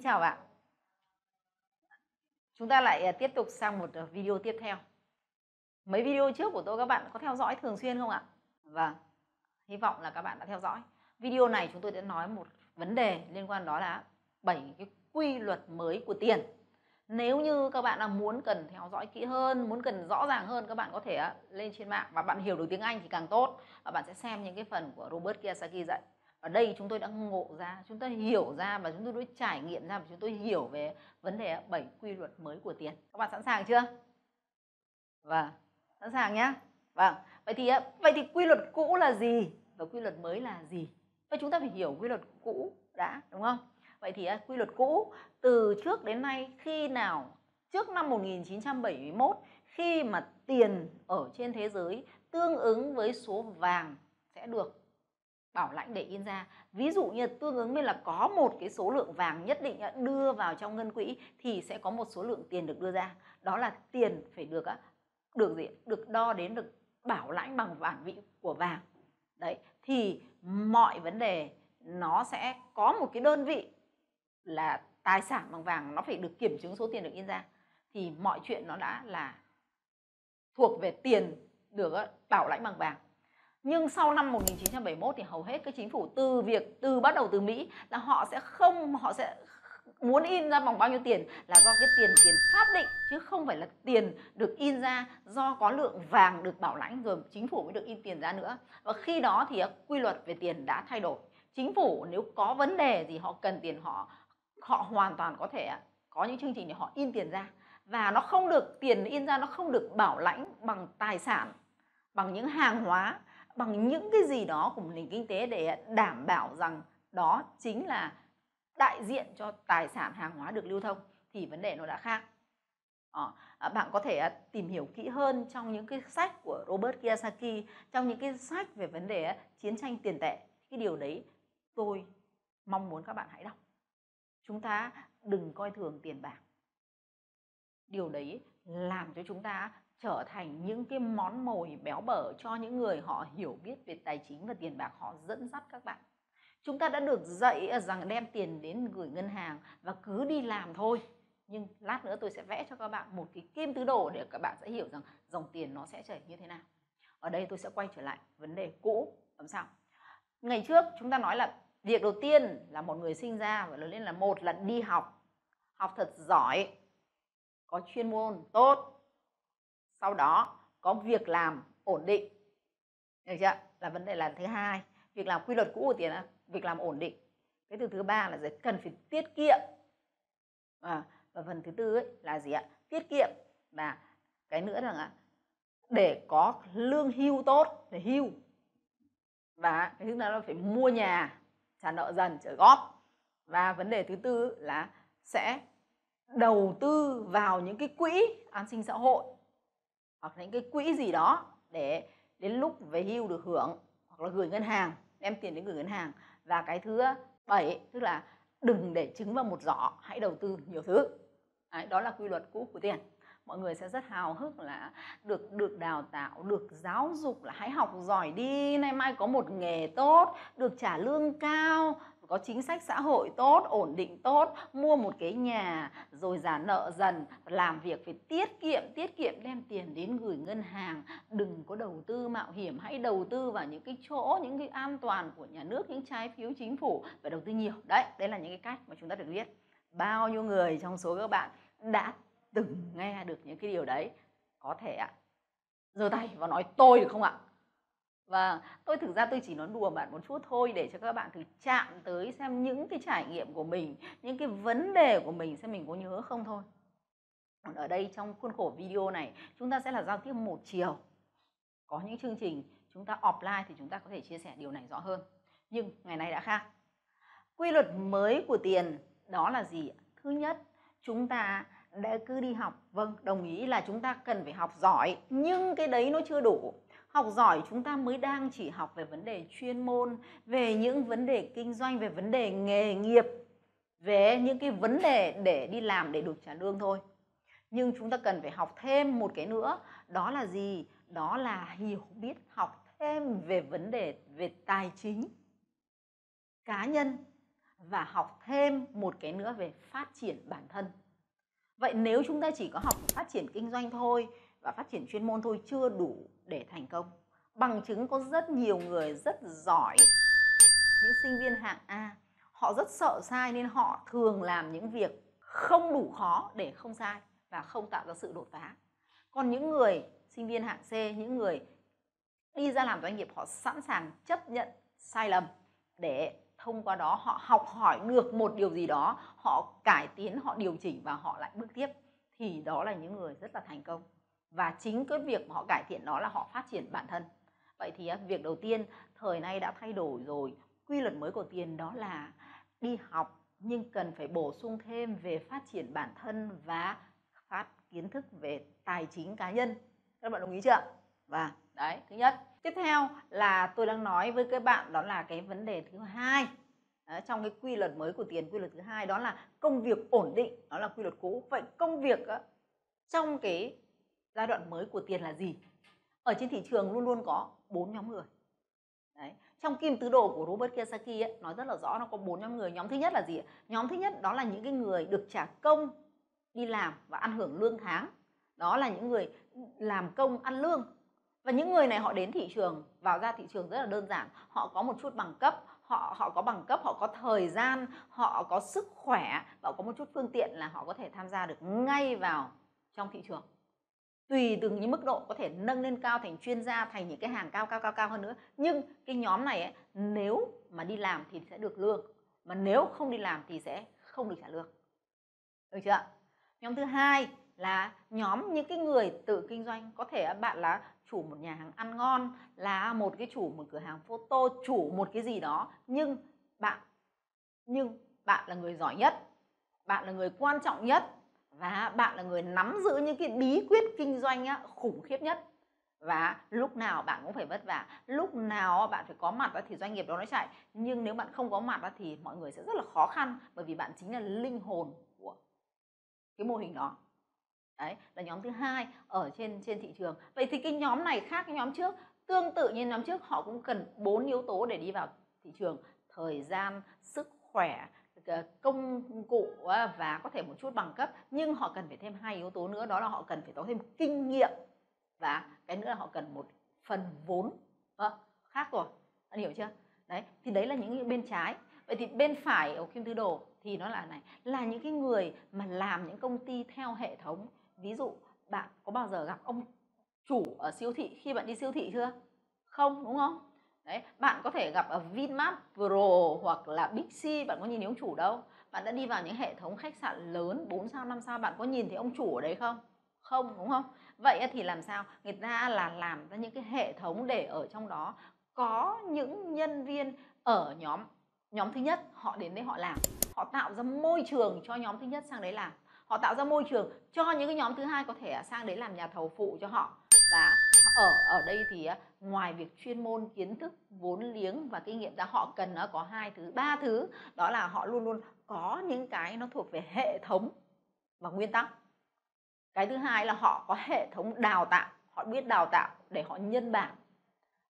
Xin chào bạn. Chúng ta lại à, tiếp tục sang một ờ, video tiếp theo. Mấy video trước của tôi các bạn có theo dõi thường xuyên không ạ? Vâng, hy vọng là các bạn đã theo dõi. Video này chúng tôi sẽ nói một vấn đề liên quan đó là bảy cái quy luật mới của tiền. Nếu như các bạn là muốn cần theo dõi kỹ hơn, muốn cần rõ ràng hơn các bạn có thể à, lên trên mạng và bạn hiểu được tiếng Anh thì càng tốt. Và bạn sẽ xem những cái phần của Robert Kiyosaki dạy ở đây chúng tôi đã ngộ ra, chúng tôi hiểu ra và chúng tôi đã trải nghiệm ra và chúng tôi hiểu về vấn đề bảy quy luật mới của tiền. Các bạn sẵn sàng chưa? Vâng sẵn sàng nhé vâng vậy thì vậy thì quy luật cũ là gì và quy luật mới là gì? Vậy chúng ta phải hiểu quy luật cũ đã, đúng không? Vậy thì, quy luật cũ từ trước đến nay khi nào? Trước năm 1971 khi mà tiền ở trên thế giới tương ứng với số vàng sẽ được bảo lãnh để in ra. Ví dụ như tương ứng với là có một cái số lượng vàng nhất định đưa vào trong ngân quỹ thì sẽ có một số lượng tiền được đưa ra. Đó là tiền phải được được gì được đo đến được bảo lãnh bằng bản vị của vàng. Đấy, thì mọi vấn đề nó sẽ có một cái đơn vị là tài sản bằng vàng nó phải được kiểm chứng số tiền được in ra. Thì mọi chuyện nó đã là thuộc về tiền được bảo lãnh bằng vàng nhưng sau năm 1971 thì hầu hết các chính phủ từ việc, từ bắt đầu từ Mỹ là họ sẽ không, họ sẽ muốn in ra bằng bao nhiêu tiền là do cái tiền tiền pháp định, chứ không phải là tiền được in ra do có lượng vàng được bảo lãnh rồi chính phủ mới được in tiền ra nữa. Và khi đó thì quy luật về tiền đã thay đổi. Chính phủ nếu có vấn đề gì họ cần tiền họ họ hoàn toàn có thể có những chương trình để họ in tiền ra. Và nó không được, tiền in ra nó không được bảo lãnh bằng tài sản, bằng những hàng hóa bằng những cái gì đó của một nền kinh tế để đảm bảo rằng đó chính là đại diện cho tài sản hàng hóa được lưu thông thì vấn đề nó đã khác. Ờ, à, bạn có thể à, tìm hiểu kỹ hơn trong những cái sách của Robert Kiyosaki trong những cái sách về vấn đề à, chiến tranh tiền tệ. Cái điều đấy tôi mong muốn các bạn hãy đọc. Chúng ta đừng coi thường tiền bạc. Điều đấy làm cho chúng ta trở thành những cái món mồi béo bở cho những người họ hiểu biết về tài chính và tiền bạc, họ dẫn dắt các bạn. Chúng ta đã được dạy rằng đem tiền đến gửi ngân hàng và cứ đi làm thôi. Nhưng lát nữa tôi sẽ vẽ cho các bạn một cái kim tứ đồ để các bạn sẽ hiểu rằng dòng tiền nó sẽ chảy như thế nào. Ở đây tôi sẽ quay trở lại vấn đề cũ, làm sao? Ngày trước chúng ta nói là việc đầu tiên là một người sinh ra và lớn lên là một là đi học. Học thật giỏi, có chuyên môn tốt sau đó có việc làm ổn định. Được chưa? Là vấn đề là thứ hai. Việc làm quy luật cũ của tiền là việc làm ổn định. Cái từ thứ ba là gì? Cần phải tiết kiệm. À, và phần thứ tư ấy là gì ạ? Tiết kiệm. Và cái nữa là để có lương hưu tốt để hưu. Và cái thứ nào là phải mua nhà trả nợ dần trả góp. Và vấn đề thứ tư là sẽ đầu tư vào những cái quỹ an sinh xã hội hoặc những cái quỹ gì đó để đến lúc về hưu được hưởng hoặc là gửi ngân hàng đem tiền đến gửi ngân hàng. Và cái thứ bảy tức là đừng để trứng vào một giỏ hãy đầu tư nhiều thứ. Đấy, đó là quy luật cũ của tiền. Mọi người sẽ rất hào hức là được được đào tạo được giáo dục là hãy học giỏi đi nay mai có một nghề tốt được trả lương cao có chính sách xã hội tốt, ổn định tốt, mua một cái nhà rồi giả nợ dần, làm việc phải tiết kiệm tiết kiệm, đem tiền đến gửi ngân hàng. Đừng có đầu tư mạo hiểm, hãy đầu tư vào những cái chỗ, những cái an toàn của nhà nước, những trái phiếu chính phủ và đầu tư nhiều. Đấy đấy là những cái cách mà chúng ta được biết. Bao nhiêu người trong số các bạn đã từng nghe được những cái điều đấy? Có thể ạ. Giơ tay và nói, tôi được không ạ? Và tôi thực ra tôi chỉ nói đùa bạn một chút thôi để cho các bạn thử chạm tới xem những cái trải nghiệm của mình, những cái vấn đề của mình xem mình có nhớ không thôi. Còn ở đây trong khuôn khổ video này chúng ta sẽ là giao tiếp một chiều. Có những chương trình chúng ta offline thì chúng ta có thể chia sẻ điều này rõ hơn. Nhưng ngày nay đã khác. Quy luật mới của tiền đó là gì? Thứ nhất, chúng ta đã cứ đi học. Vâng, đồng ý là chúng ta cần phải học giỏi, nhưng cái đấy nó chưa đủ học giỏi chúng ta mới đang chỉ học về vấn đề chuyên môn, về những vấn đề kinh doanh, về vấn đề nghề nghiệp, về những cái vấn đề để đi làm để được trả lương thôi. Nhưng chúng ta cần phải học thêm một cái nữa, đó là gì? Đó là hiểu biết học thêm về vấn đề, về tài chính, cá nhân và học thêm một cái nữa về phát triển bản thân. Vậy nếu chúng ta chỉ có học phát triển kinh doanh thôi và phát triển chuyên môn thôi, chưa đủ để thành công. Bằng chứng có rất nhiều người rất giỏi. Những sinh viên hạng A, họ rất sợ sai nên họ thường làm những việc không đủ khó để không sai và không tạo ra sự đột phá. Còn những người sinh viên hạng C, những người đi ra làm doanh nghiệp, họ sẵn sàng chấp nhận sai lầm để thông qua đó họ học hỏi được một điều gì đó, họ cải tiến, họ điều chỉnh và họ lại bước tiếp. Thì đó là những người rất là thành công và chính cái việc mà họ cải thiện đó là họ phát triển bản thân. Vậy thì việc đầu tiên thời nay đã thay đổi rồi. Quy luật mới của tiền đó là đi học nhưng cần phải bổ sung thêm về phát triển bản thân và phát kiến thức về tài chính cá nhân. Các bạn đồng ý chưa? Và đấy thứ nhất. Tiếp theo là tôi đang nói với các bạn đó là cái vấn đề thứ hai. Đó, trong cái quy luật mới của tiền quy luật thứ hai đó là công việc ổn định. Đó là quy luật cũ. Vậy công việc trong cái giai đoạn mới của tiền là gì? Ở trên thị trường luôn luôn có bốn nhóm người. Đấy. trong kim tứ đồ của Robert Kiyosaki ấy, nói rất là rõ nó có bốn nhóm người. Nhóm thứ nhất là gì nhóm thứ nhất đó là những cái người được trả công đi làm và ăn hưởng lương tháng. Đó là những người làm công ăn lương. Và những người này họ đến thị trường vào ra thị trường rất là đơn giản. Họ có một chút bằng cấp họ họ có bằng cấp họ có thời gian họ có sức khỏe và có một chút phương tiện là họ có thể tham gia được ngay vào trong thị trường tùy từng những mức độ có thể nâng lên cao thành chuyên gia thành những cái hàng cao cao cao cao hơn nữa. Nhưng cái nhóm này ấy, nếu mà đi làm thì sẽ được lương. Mà nếu không đi làm thì sẽ không được trả lương. Được chưa nhóm thứ hai là nhóm những cái người tự kinh doanh. Có thể bạn là chủ một nhà hàng ăn ngon là một cái chủ một cửa hàng photo chủ một cái gì đó. Nhưng bạn nhưng bạn là người giỏi nhất bạn là người quan trọng nhất và bạn là người nắm giữ những cái bí quyết kinh doanh á, khủng khiếp nhất. Và lúc nào bạn cũng phải vất vả. Lúc nào bạn phải có mặt thì doanh nghiệp đó nó chạy. Nhưng nếu bạn không có mặt thì mọi người sẽ rất là khó khăn bởi vì bạn chính là linh hồn của cái mô hình đó. Đấy là nhóm thứ hai ở trên trên thị trường. Vậy thì cái nhóm này khác cái nhóm trước. Tương tự như nhóm trước họ cũng cần bốn yếu tố để đi vào thị trường. Thời gian sức khỏe Ờ, công cụ ờ, và có thể một chút bằng cấp nhưng họ cần phải thêm hai yếu tố nữa đó là họ cần phải có thêm kinh nghiệm và cái nữa là họ cần một phần vốn. À, khác rồi. Anh hiểu chưa? Đấy thì đấy là những bên trái. Vậy thì bên phải ở kim tứ đồ thì nó là này là những cái người mà làm những công ty theo hệ thống. Ví dụ bạn có bao giờ gặp ông chủ ở siêu thị? Khi bạn đi siêu thị chưa? Không đúng không? Đấy, bạn có thể gặp ở Vinmart, Pro hoặc là Big C bạn có nhìn thấy ông chủ đâu? Bạn đã đi vào những hệ thống khách sạn lớn 4 sao 5 sao, bạn có nhìn thấy ông chủ ở đấy không? Không, đúng không? Vậy thì làm sao? Người ta là làm ra những cái hệ thống để ở trong đó. Có những nhân viên ở nhóm nhóm thứ nhất, họ đến đây họ làm. Họ tạo ra môi trường cho nhóm thứ nhất sang đấy làm. Họ tạo ra môi trường cho những cái nhóm thứ hai có thể sang đấy làm nhà thầu phụ cho họ. Và ở ở đây thì ngoài việc chuyên môn kiến thức vốn liếng và kinh nghiệm ra, họ cần nó có hai thứ, ba thứ. Đó là họ luôn luôn có những cái nó thuộc về hệ thống và nguyên tắc. Cái thứ hai là họ có hệ thống đào tạo, họ biết đào tạo để họ nhân bản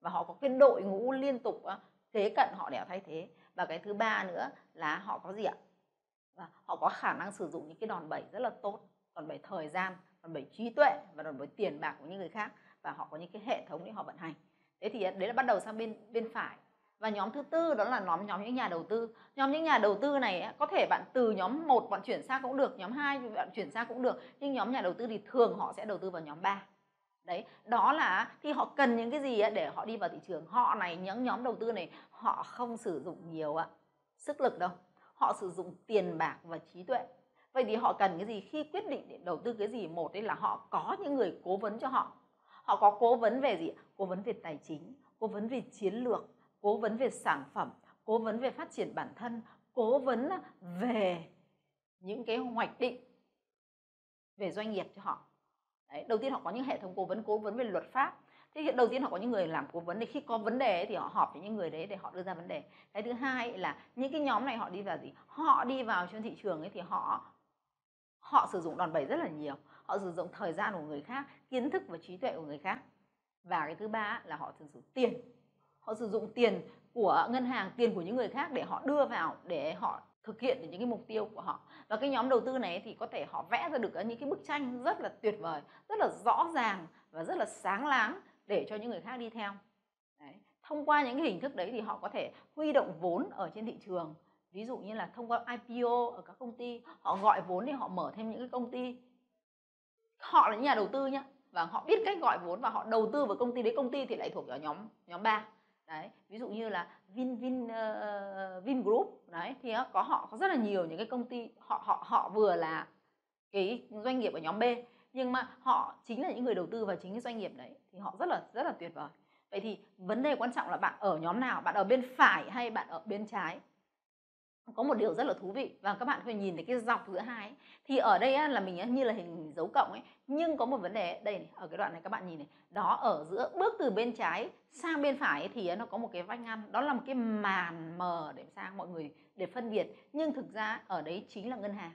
và họ có cái đội ngũ liên tục kế cận họ để thay thế. Và cái thứ ba nữa là họ có gì ạ? Và họ có khả năng sử dụng những cái đòn bẩy rất là tốt đòn bẩy thời gian đòn bẩy trí tuệ và đòn bẩy tiền bạc của những người khác và họ có những cái hệ thống để họ vận hành. Thế thì à, đấy là bắt đầu sang bên bên phải. Và nhóm thứ tư đó là nhóm nhóm những nhà đầu tư. Nhóm những nhà đầu tư này có thể bạn từ nhóm 1 bạn chuyển sang cũng được, nhóm 2 bạn chuyển sang cũng được, nhưng nhóm nhà đầu tư thì thường họ sẽ đầu tư vào nhóm 3 đấy, đó là thì họ cần những cái gì để họ đi vào thị trường. Họ này, những nhóm đầu tư này, họ không sử dụng nhiều ạ sức lực đâu. Họ sử dụng tiền bạc và trí tuệ. Vậy thì họ cần cái gì? Khi quyết định để đầu tư cái gì? Một đấy là họ có những người cố vấn cho họ họ có cố vấn về gì cố vấn về tài chính cố vấn về chiến lược cố vấn về sản phẩm cố vấn về phát triển bản thân cố vấn về những cái hoạch định về doanh nghiệp cho họ. Đấy, đầu tiên họ có những hệ thống cố vấn cố vấn về luật pháp. Thế đầu tiên họ có những người làm cố vấn thì khi có vấn đề thì họ họp với những người đấy để họ đưa ra vấn đề. Cái thứ hai là những cái nhóm này họ đi vào gì? Họ đi vào trên thị trường ấy thì họ họ sử dụng đòn bẩy rất là nhiều. Họ sử dụng thời gian của người khác, kiến thức và trí tuệ của người khác. Và cái thứ ba là họ sử dụng tiền. Họ sử dụng tiền của ngân hàng, tiền của những người khác để họ đưa vào, để họ thực hiện được những cái mục tiêu của họ. Và cái nhóm đầu tư này thì có thể họ vẽ ra được những cái bức tranh rất là tuyệt vời, rất là rõ ràng và rất là sáng láng để cho những người khác đi theo. Đấy. thông qua những cái hình thức đấy thì họ có thể huy động vốn ở trên thị trường ví dụ như là thông qua IPO ở các công ty họ gọi vốn để họ mở thêm những cái công ty. Họ là những nhà đầu tư nhá và họ biết cách gọi vốn và họ đầu tư vào công ty đấy công ty thì lại thuộc vào nhóm nhóm ba. Đấy ví dụ như là Vin Vin ờ, uh, Vingroup đấy thì có họ có rất là nhiều những cái công ty họ họ họ vừa là cái doanh nghiệp ở nhóm B nhưng mà họ chính là những người đầu tư vào chính cái doanh nghiệp đấy thì họ rất là rất là tuyệt vời. Vậy thì vấn đề quan trọng là bạn ở nhóm nào bạn ở bên phải hay bạn ở bên trái? Có một điều rất là thú vị và các bạn phải nhìn thấy cái dọc giữa hai ấy. thì ở đây á, là mình á, như là hình dấu cộng ấy nhưng có một vấn đề đây này, ở cái đoạn này các bạn nhìn này đó ở giữa bước từ bên trái sang bên phải ấy, thì nó có một cái vách ngăn đó là một cái màn mờ để sang mọi người để phân biệt. Nhưng thực ra ở đấy chính là ngân hàng.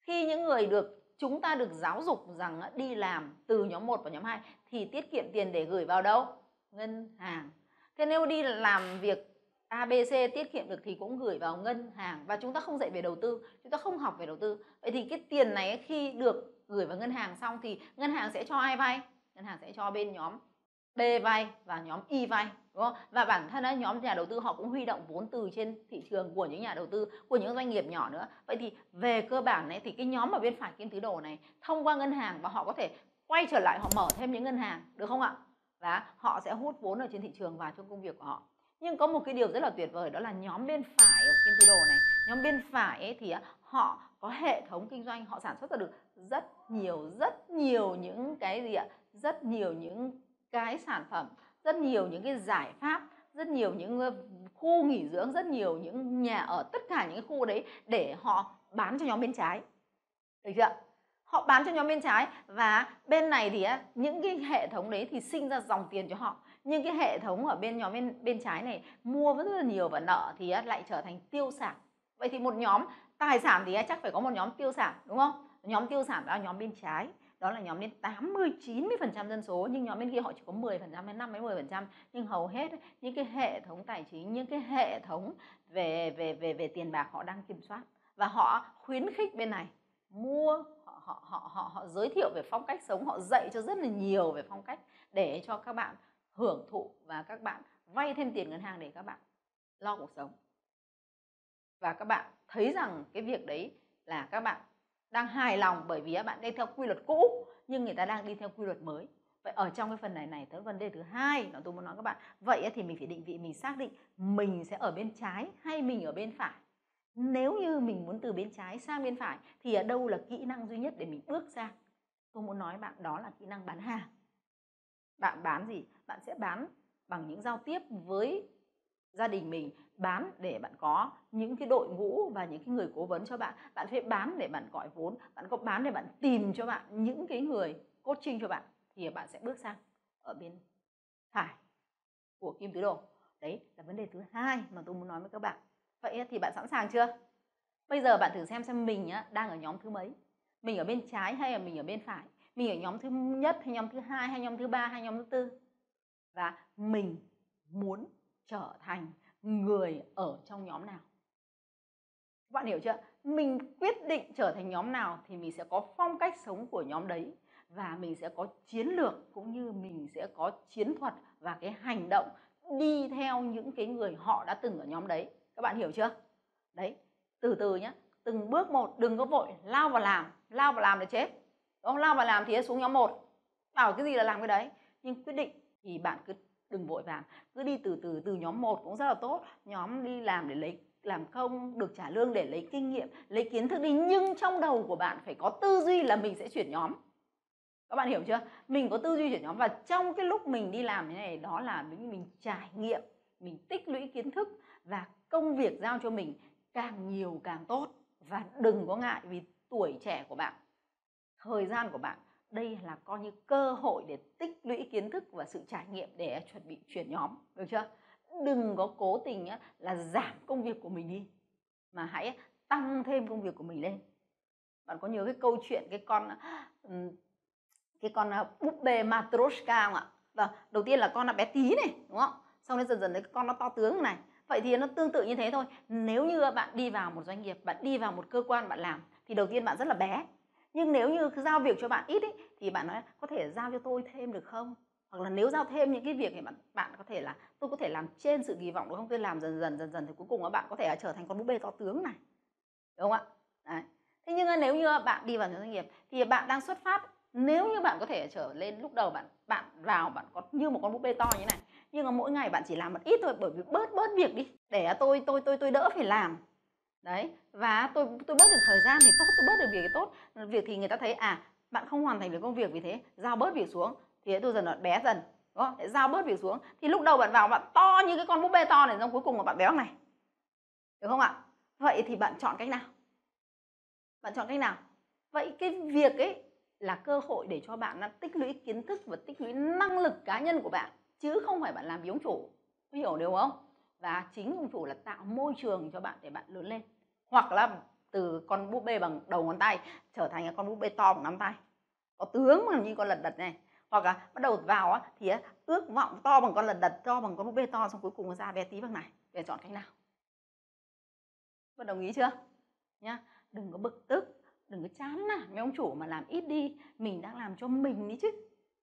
Khi những người được chúng ta được giáo dục rằng đi làm từ nhóm 1 và nhóm 2 thì tiết kiệm tiền để gửi vào đâu? Ngân hàng. Thế nếu đi làm việc ABC tiết kiệm được thì cũng gửi vào ngân hàng và chúng ta không dạy về đầu tư chúng ta không học về đầu tư vậy thì cái tiền này khi được gửi vào ngân hàng xong thì ngân hàng sẽ cho ai vay ngân hàng sẽ cho bên nhóm B vay và nhóm Y vay đúng không? Và bản thân ấy, nhóm nhà đầu tư họ cũng huy động vốn từ trên thị trường của những nhà đầu tư, của những doanh nghiệp nhỏ nữa. Vậy thì về cơ bản này thì cái nhóm ở bên phải kim tứ đồ này thông qua ngân hàng và họ có thể quay trở lại họ mở thêm những ngân hàng được không ạ? Và họ sẽ hút vốn ở trên thị trường vào trong công việc của họ nhưng có một cái điều rất là tuyệt vời, đó là nhóm bên phải ở kim tứ đồ này. Nhóm bên phải ấy thì họ có hệ thống kinh doanh, họ sản xuất ra được rất nhiều rất nhiều những cái gì ạ? Rất nhiều những cái sản phẩm, rất nhiều những cái giải pháp, rất nhiều những khu nghỉ dưỡng, rất nhiều những nhà ở, tất cả những khu đấy để họ bán cho nhóm bên trái. Được chưa họ bán cho nhóm bên trái. Và bên này thì những cái hệ thống đấy thì sinh ra dòng tiền cho họ. Nhưng cái hệ thống ở bên nhóm bên bên trái này mua rất là nhiều và nợ thì lại trở thành tiêu sản. Vậy thì một nhóm tài sản thì chắc phải có một nhóm tiêu sản, đúng không? Nhóm tiêu sản đó là nhóm bên trái. Đó là nhóm đến 80 90 phần trăm dân số. Nhưng nhóm bên kia họ chỉ có 10 phần trăm đến 5 đến 10 phần trăm. Nhưng hầu hết những cái hệ thống tài chính, những cái hệ thống về về về về tiền bạc họ đang kiểm soát. Và họ khuyến khích bên này mua họ họ họ họ, giới thiệu về phong cách sống họ dạy cho rất là nhiều về phong cách để cho các bạn hưởng thụ và các bạn vay thêm tiền ngân hàng để các bạn lo cuộc sống. Và các bạn thấy rằng cái việc đấy là các bạn đang hài lòng bởi vì các bạn đi theo quy luật cũ nhưng người ta đang đi theo quy luật mới. Vậy ở trong cái phần này này tới vấn đề thứ hai mà tôi muốn nói các bạn. Vậy thì mình phải định vị mình xác định mình sẽ ở bên trái hay mình ở bên phải? Nếu như mình muốn từ bên trái sang bên phải, thì ở đâu là kỹ năng duy nhất để mình bước ra tôi muốn nói bạn, đó là kỹ năng bán hàng. Bạn bán gì? Bạn sẽ bán bằng những giao tiếp với gia đình mình, bán để bạn có những cái đội ngũ và những cái người cố vấn cho bạn. Bạn phải bán để bạn gọi vốn, bạn có bán để bạn tìm cho bạn những cái người coaching cho bạn, thì bạn sẽ bước sang ở bên phải của kim tứ đồ. Đấy là vấn đề thứ hai mà tôi muốn nói với các bạn vậy thì bạn sẵn sàng chưa? Bây giờ bạn thử xem xem mình đang ở nhóm thứ mấy? Mình ở bên trái hay là mình ở bên phải? Mình ở nhóm thứ nhất hay nhóm thứ hai hay nhóm thứ ba hay nhóm thứ tư? Và mình muốn trở thành người ở trong nhóm nào? Các bạn hiểu chưa? Mình quyết định trở thành nhóm nào thì mình sẽ có phong cách sống của nhóm đấy và mình sẽ có chiến lược cũng như mình sẽ có chiến thuật và cái hành động đi theo những cái người họ đã từng ở nhóm đấy các bạn hiểu chưa? Đấy, từ từ nhé từng bước một, đừng có vội lao vào làm. Lao vào làm để chết. Không? Lao vào làm thì xuống nhóm 1 bảo cái gì là làm cái đấy. Nhưng quyết định thì bạn cứ đừng vội vàng. Cứ đi từ từ từ nhóm 1 cũng rất là tốt. Nhóm đi làm để lấy, làm không được trả lương để lấy kinh nghiệm, lấy kiến thức đi. Nhưng trong đầu của bạn phải có tư duy là mình sẽ chuyển nhóm. Các bạn hiểu chưa? Mình có tư duy chuyển nhóm và trong cái lúc mình đi làm thế này, đó là mình mình trải nghiệm, mình tích lũy kiến thức và công việc giao cho mình càng nhiều càng tốt. Và đừng có ngại vì tuổi trẻ của bạn, thời gian của bạn, đây là coi như cơ hội để tích lũy kiến thức và sự trải nghiệm để chuẩn bị chuyển nhóm, được chưa? Đừng có cố tình là giảm công việc của mình đi, mà hãy tăng thêm công việc của mình lên. Bạn có nhớ cái câu chuyện cái con cái con à, búp bê matroshka không ạ? Vâng đầu tiên là con là bé tí này, đúng không? Xong đến dần dần đấy, con nó to tướng này vậy thì nó tương tự như thế thôi. Nếu như bạn đi vào một doanh nghiệp bạn đi vào một cơ quan bạn làm thì đầu tiên bạn rất là bé. Nhưng nếu như giao việc cho bạn ít ý, thì bạn nói có thể giao cho tôi thêm được không? Hoặc là nếu giao thêm những cái việc thì bạn bạn có thể là tôi có thể làm trên sự kỳ vọng được không? Tôi làm dần dần dần dần thì cuối cùng bạn có thể là trở thành con búp bê to tướng này. Đúng không ạ? Đấy. thế nhưng nếu như bạn đi vào doanh nghiệp thì bạn đang xuất phát nếu như bạn có thể trở lên lúc đầu bạn bạn vào bạn có như một con búp bê to như này nhưng mà mỗi ngày bạn chỉ làm một ít thôi, bởi vì bớt bớt việc đi. Để tôi tôi tôi tôi đỡ phải làm. Đấy, và tôi tôi bớt được thời gian thì tốt, tôi bớt được việc thì tốt. Việc thì người ta thấy à bạn không hoàn thành được công việc vì thế, giao bớt việc xuống. Thì tôi dần nó bé dần, đúng không? để giao bớt việc xuống. Thì lúc đầu bạn vào, bạn to như cái con búp bê to này, xong cuối cùng là bạn béo này. Được không ạ? Vậy thì bạn chọn cách nào? Bạn chọn cách nào? Vậy cái việc ấy là cơ hội để cho bạn tích lũy kiến thức và tích lũy năng lực cá nhân của bạn chứ không phải bạn làm vì ông chủ hiểu điều không? Và chính ông chủ là tạo môi trường cho bạn để bạn lớn lên. Hoặc là từ con búp bê bằng đầu ngón tay trở thành con búp bê to bằng nắm tay. Có tướng mà như con lật đật này. Hoặc là bắt đầu vào á, thì ước vọng to bằng con lật đật to bằng con búp bê to xong cuối cùng ra bé tí bằng này. Để chọn cách nào? Bạn đồng ý chưa? Nhá đừng có bực tức đừng có chán nản với ông chủ mà làm ít đi. Mình đang làm cho mình đấy chứ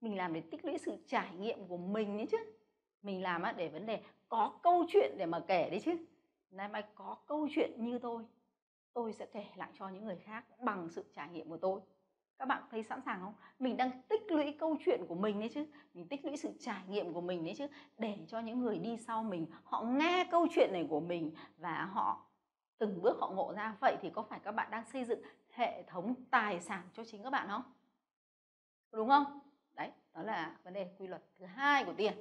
mình làm để tích lũy sự trải nghiệm của mình đấy chứ. Mình làm để vấn đề có câu chuyện để mà kể đấy chứ. Nay mai có câu chuyện như tôi tôi sẽ kể lại cho những người khác bằng sự trải nghiệm của tôi. Các bạn thấy sẵn sàng không? Mình đang tích lũy câu chuyện của mình đấy chứ. Mình tích lũy sự trải nghiệm của mình đấy chứ, để cho những người đi sau mình, họ nghe câu chuyện này của mình và họ từng bước họ ngộ ra. Vậy thì có phải các bạn đang xây dựng hệ thống tài sản cho chính các bạn không? Đúng không? Đó là vấn đề quy luật thứ hai của tiền.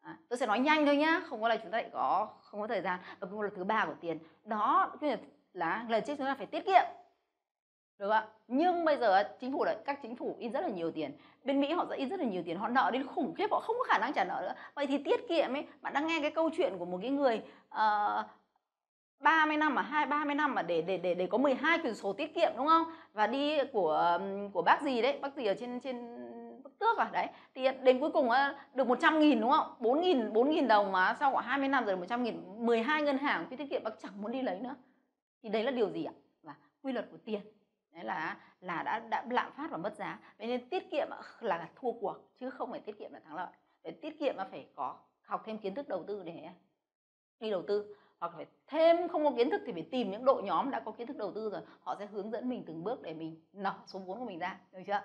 À, tôi sẽ nói nhanh thôi nhá không có là chúng ta lại có không có thời gian. Và quy luật thứ ba của tiền đó quy luật là lần trước chúng ta phải tiết kiệm. Được ạ? Nhưng bây giờ chính phủ lại các chính phủ in rất là nhiều tiền. Bên mỹ họ sẽ in rất là nhiều tiền họ nợ đến khủng khiếp họ không có khả năng trả nợ nữa. Vậy thì tiết kiệm ấy bạn đang nghe cái câu chuyện của một cái người ờ, uh, 30 năm mà hai 30 năm mà để để để để có 12 quyển sổ tiết kiệm đúng không? Và đi của của bác gì đấy, bác gì ở trên trên Tước à đấy. Thì đến cuối cùng được 100 nghìn đúng không? 4 nghìn 4 nghìn đồng mà sau khoảng 20 năm rồi 100 nghìn 12 ngân hàng quỹ tiết kiệm bác chẳng muốn đi lấy nữa. Thì đấy là điều gì ạ? Và quy luật của tiền đấy là là đã đã lạm phát và mất giá vậy nên tiết kiệm là thua cuộc, chứ không phải tiết kiệm là thắng lợi để tiết kiệm là phải có, học thêm kiến thức đầu tư để, đi đầu tư hoặc phải thêm không có kiến thức thì phải tìm những đội nhóm đã có kiến thức đầu tư rồi họ sẽ hướng dẫn mình từng bước để mình nở số vốn của mình ra, được chưa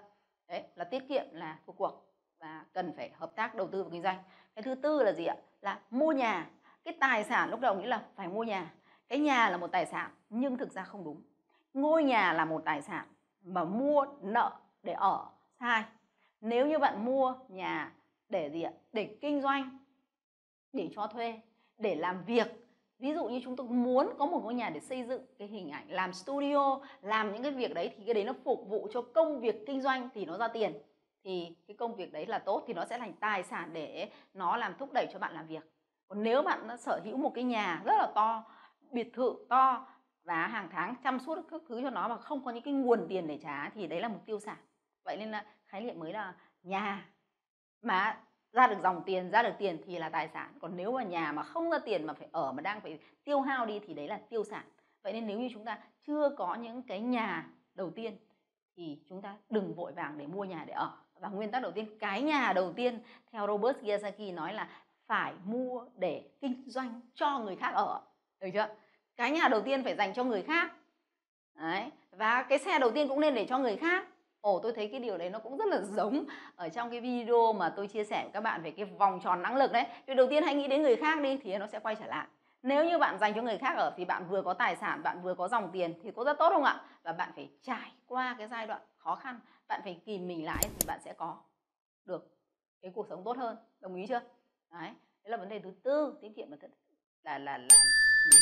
đấy, là tiết kiệm là thua cuộc và cần phải hợp tác đầu tư và kinh doanh. Cái thứ tư là gì ạ? Là mua nhà. Cái tài sản lúc đầu nghĩ là phải mua nhà. Cái nhà là một tài sản, nhưng thực ra không đúng. Ngôi nhà là một tài sản mà mua nợ để ở, sai. Nếu như bạn mua nhà để gì ạ? Để kinh doanh, để cho thuê, để làm việc ví dụ như chúng tôi muốn có một ngôi nhà để xây dựng, cái hình ảnh làm studio, làm những cái việc đấy thì cái đấy nó phục vụ cho công việc kinh doanh thì nó ra tiền. Thì cái công việc đấy là tốt thì nó sẽ thành tài sản để nó làm thúc đẩy cho bạn làm việc. Còn nếu bạn sở hữu một cái nhà rất là to, biệt thự to và hàng tháng chăm suốt các thứ cho nó mà không có những cái nguồn tiền để trả thì đấy là mục tiêu sản. Vậy nên là khái niệm mới là nhà. Mà ra được dòng tiền, ra được tiền thì là tài sản. Còn nếu mà nhà mà không ra tiền mà phải ở, mà đang phải tiêu hao đi thì đấy là tiêu sản. Vậy nên nếu như chúng ta chưa có những cái nhà đầu tiên thì chúng ta đừng vội vàng để mua nhà để ở. Và nguyên tắc đầu tiên, cái nhà đầu tiên theo Robert Kiyosaki nói là phải mua để kinh doanh cho người khác ở. Được chưa? Cái nhà đầu tiên phải dành cho người khác. Đấy. Và cái xe đầu tiên cũng nên để cho người khác ồ, tôi thấy cái điều đấy nó cũng rất là giống ở trong cái video mà tôi chia sẻ với các bạn về cái vòng tròn năng lực đấy. Việc đầu tiên hãy nghĩ đến người khác đi, thì nó sẽ quay trở lại. Nếu như bạn dành cho người khác ở thì bạn vừa có tài sản, bạn vừa có dòng tiền thì có rất tốt không ạ? Và bạn phải trải qua cái giai đoạn khó khăn, bạn phải kìm mình lại thì bạn sẽ có được cái cuộc sống tốt hơn. Đồng ý chưa? Đấy đấy là vấn đề thứ tư, tiết kiệm là là là là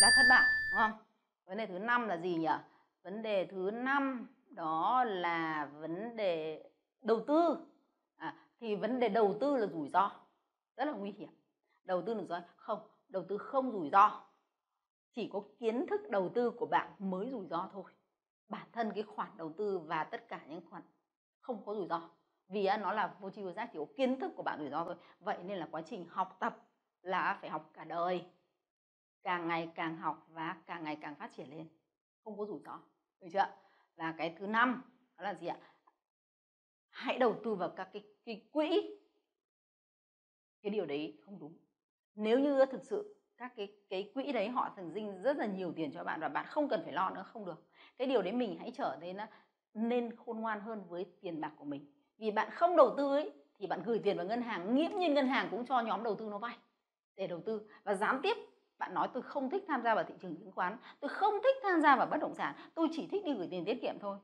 là thất bại, đúng không? Vấn đề thứ năm là gì nhỉ? Vấn đề thứ năm đó là vấn đề đầu tư. À, thì vấn đề đầu tư là rủi ro rất là nguy hiểm. Đầu tư rủi ro. Không đầu tư không rủi ro. Chỉ có kiến thức đầu tư của bạn mới rủi ro thôi. Bản thân cái khoản đầu tư và tất cả những khoản không có rủi ro vì nó là vô tri vô giác chỉ có kiến thức của bạn rủi ro thôi. Vậy nên là quá trình học tập là phải học cả đời. Càng ngày càng học và càng ngày càng phát triển lên. Không có rủi ro. Được chưa và cái thứ năm đó là gì ạ? Hãy đầu tư vào các cái, cái quỹ. Cái điều đấy không đúng. Nếu như thực sự các cái cái quỹ đấy họ thường dinh rất là nhiều tiền cho bạn và bạn không cần phải lo nữa không được. Cái điều đấy mình hãy trở nên nên khôn ngoan hơn với tiền bạc của mình. Vì bạn không đầu tư ấy thì bạn gửi tiền vào ngân hàng nghiễm nhiên ngân hàng cũng cho nhóm đầu tư nó vay để đầu tư. Và gián tiếp bạn nói tôi không thích tham gia vào thị trường chứng khoán tôi không thích tham gia vào bất động sản tôi chỉ thích đi gửi tiền tiết kiệm thôi.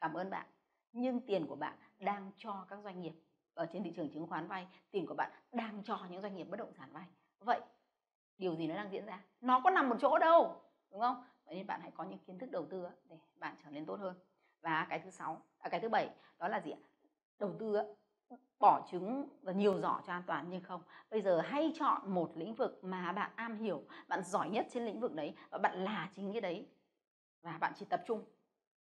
Cảm ơn bạn. Nhưng tiền của bạn đang cho các doanh nghiệp ở trên thị trường chứng khoán vay tiền của bạn đang cho những doanh nghiệp bất động sản vay. Vậy điều gì nó đang diễn ra? Nó có nằm một chỗ đâu đúng không? Vậy nên bạn hãy có những kiến thức đầu tư để bạn trở nên tốt hơn. Và cái thứ sáu à, cái thứ bảy đó là gì ạ? Đầu tư bỏ trứng và nhiều giỏ cho an toàn nhưng không. Bây giờ hay chọn một lĩnh vực mà bạn am hiểu, bạn giỏi nhất trên lĩnh vực đấy và bạn là chính cái đấy và bạn chỉ tập trung.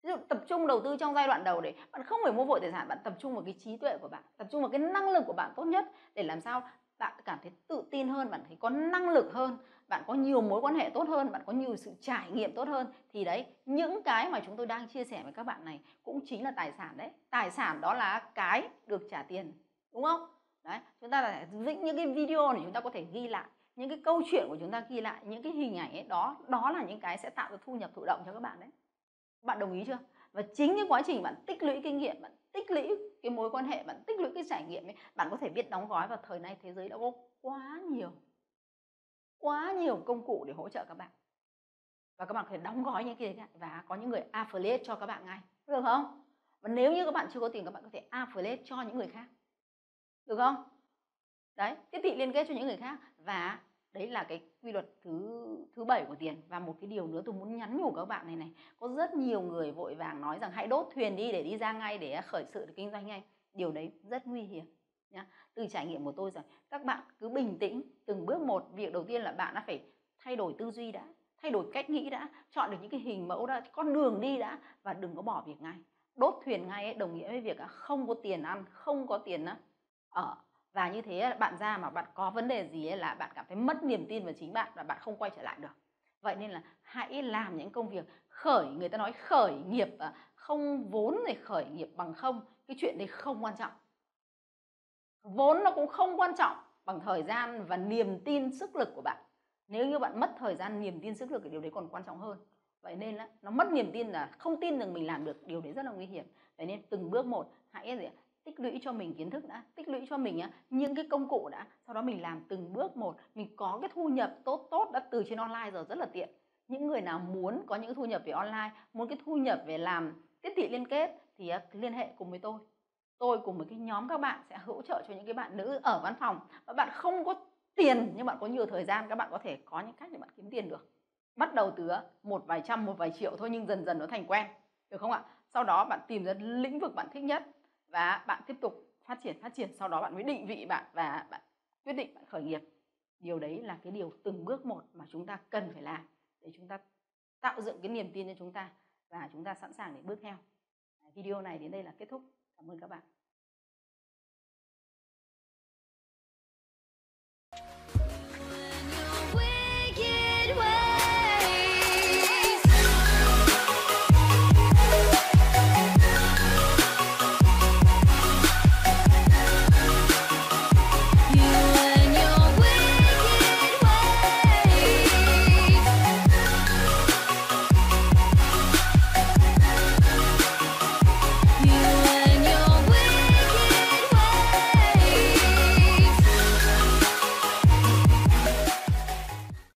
Ví dụ tập trung đầu tư trong giai đoạn đầu để bạn không phải mua vội tài sản, bạn tập trung vào cái trí tuệ của bạn, tập trung vào cái năng lực của bạn tốt nhất để làm sao bạn cảm thấy tự tin hơn, bạn thấy có năng lực hơn, bạn có nhiều mối quan hệ tốt hơn, bạn có nhiều sự trải nghiệm tốt hơn, thì đấy, những cái mà chúng tôi đang chia sẻ với các bạn này cũng chính là tài sản đấy. Tài sản đó là cái được trả tiền, đúng không? Đấy, chúng ta là vĩnh những cái video này chúng ta có thể ghi lại, những cái câu chuyện của chúng ta ghi lại, những cái hình ảnh ấy, đó đó là những cái sẽ tạo ra thu nhập thụ động cho các bạn đấy. Bạn đồng ý chưa? Và chính cái quá trình bạn tích lũy kinh nghiệm, bạn tích lũy cái mối quan hệ, bạn tích lũy cái trải nghiệm ấy, bạn có thể biết đóng gói vào thời nay thế giới đã có quá nhiều quá nhiều công cụ để hỗ trợ các bạn. Và các bạn có thể đóng gói những cái đấy và có những người affiliate cho các bạn ngay, được không? Và nếu như các bạn chưa có tiền, các bạn có thể affiliate cho những người khác, được không? Đấy, tiếp thị liên kết cho những người khác và đấy là cái quy luật thứ thứ bảy của tiền. Và một cái điều nữa tôi muốn nhắn nhủ các bạn này này. Có rất nhiều người vội vàng nói rằng hãy đốt thuyền đi để đi ra ngay để khởi sự để kinh doanh ngay. Điều đấy rất nguy hiểm nhá. Từ trải nghiệm của tôi rằng các bạn cứ bình tĩnh. Từng bước một việc đầu tiên là bạn đã phải thay đổi tư duy đã thay đổi cách nghĩ đã chọn được những cái hình mẫu đã con đường đi đã và đừng có bỏ việc ngay. Đốt thuyền ngay ấy, đồng nghĩa với việc không có tiền ăn không có tiền ở và như thế bạn ra mà bạn có vấn đề gì ấy là bạn cảm thấy mất niềm tin vào chính bạn và bạn không quay trở lại được. Vậy nên là hãy làm những công việc khởi, người ta nói khởi nghiệp à, không vốn này khởi nghiệp bằng không, cái chuyện đấy không quan trọng. Vốn nó cũng không quan trọng bằng thời gian và niềm tin, sức lực của bạn. Nếu như bạn mất thời gian, niềm tin, sức lực thì điều đấy còn quan trọng hơn. Vậy nên là nó mất niềm tin là không tin rằng mình làm được, điều đấy rất là nguy hiểm. Vậy nên từng bước một, hãy gì tích lũy cho mình kiến thức đã, tích lũy cho mình những cái công cụ đã. Sau đó mình làm từng bước một, mình có cái thu nhập tốt tốt đã từ trên online giờ rất là tiện. Những người nào muốn có những thu nhập về online, muốn cái thu nhập về làm tiếp thị liên kết thì liên hệ cùng với tôi. Tôi cùng với cái nhóm các bạn sẽ hỗ trợ cho những cái bạn nữ ở văn phòng. Và bạn không có tiền nhưng bạn có nhiều thời gian, các bạn có thể có những cách để bạn kiếm tiền được. Bắt đầu từ một vài trăm, một vài triệu thôi nhưng dần dần nó thành quen, được không ạ? Sau đó bạn tìm ra lĩnh vực bạn thích nhất và bạn tiếp tục phát triển phát triển, sau đó bạn mới định vị bạn và bạn quyết định bạn khởi nghiệp. Điều đấy là cái điều từng bước một mà chúng ta cần phải làm để chúng ta tạo dựng cái niềm tin cho chúng ta và chúng ta sẵn sàng để bước theo. Video này đến đây là kết thúc. Cảm ơn các bạn.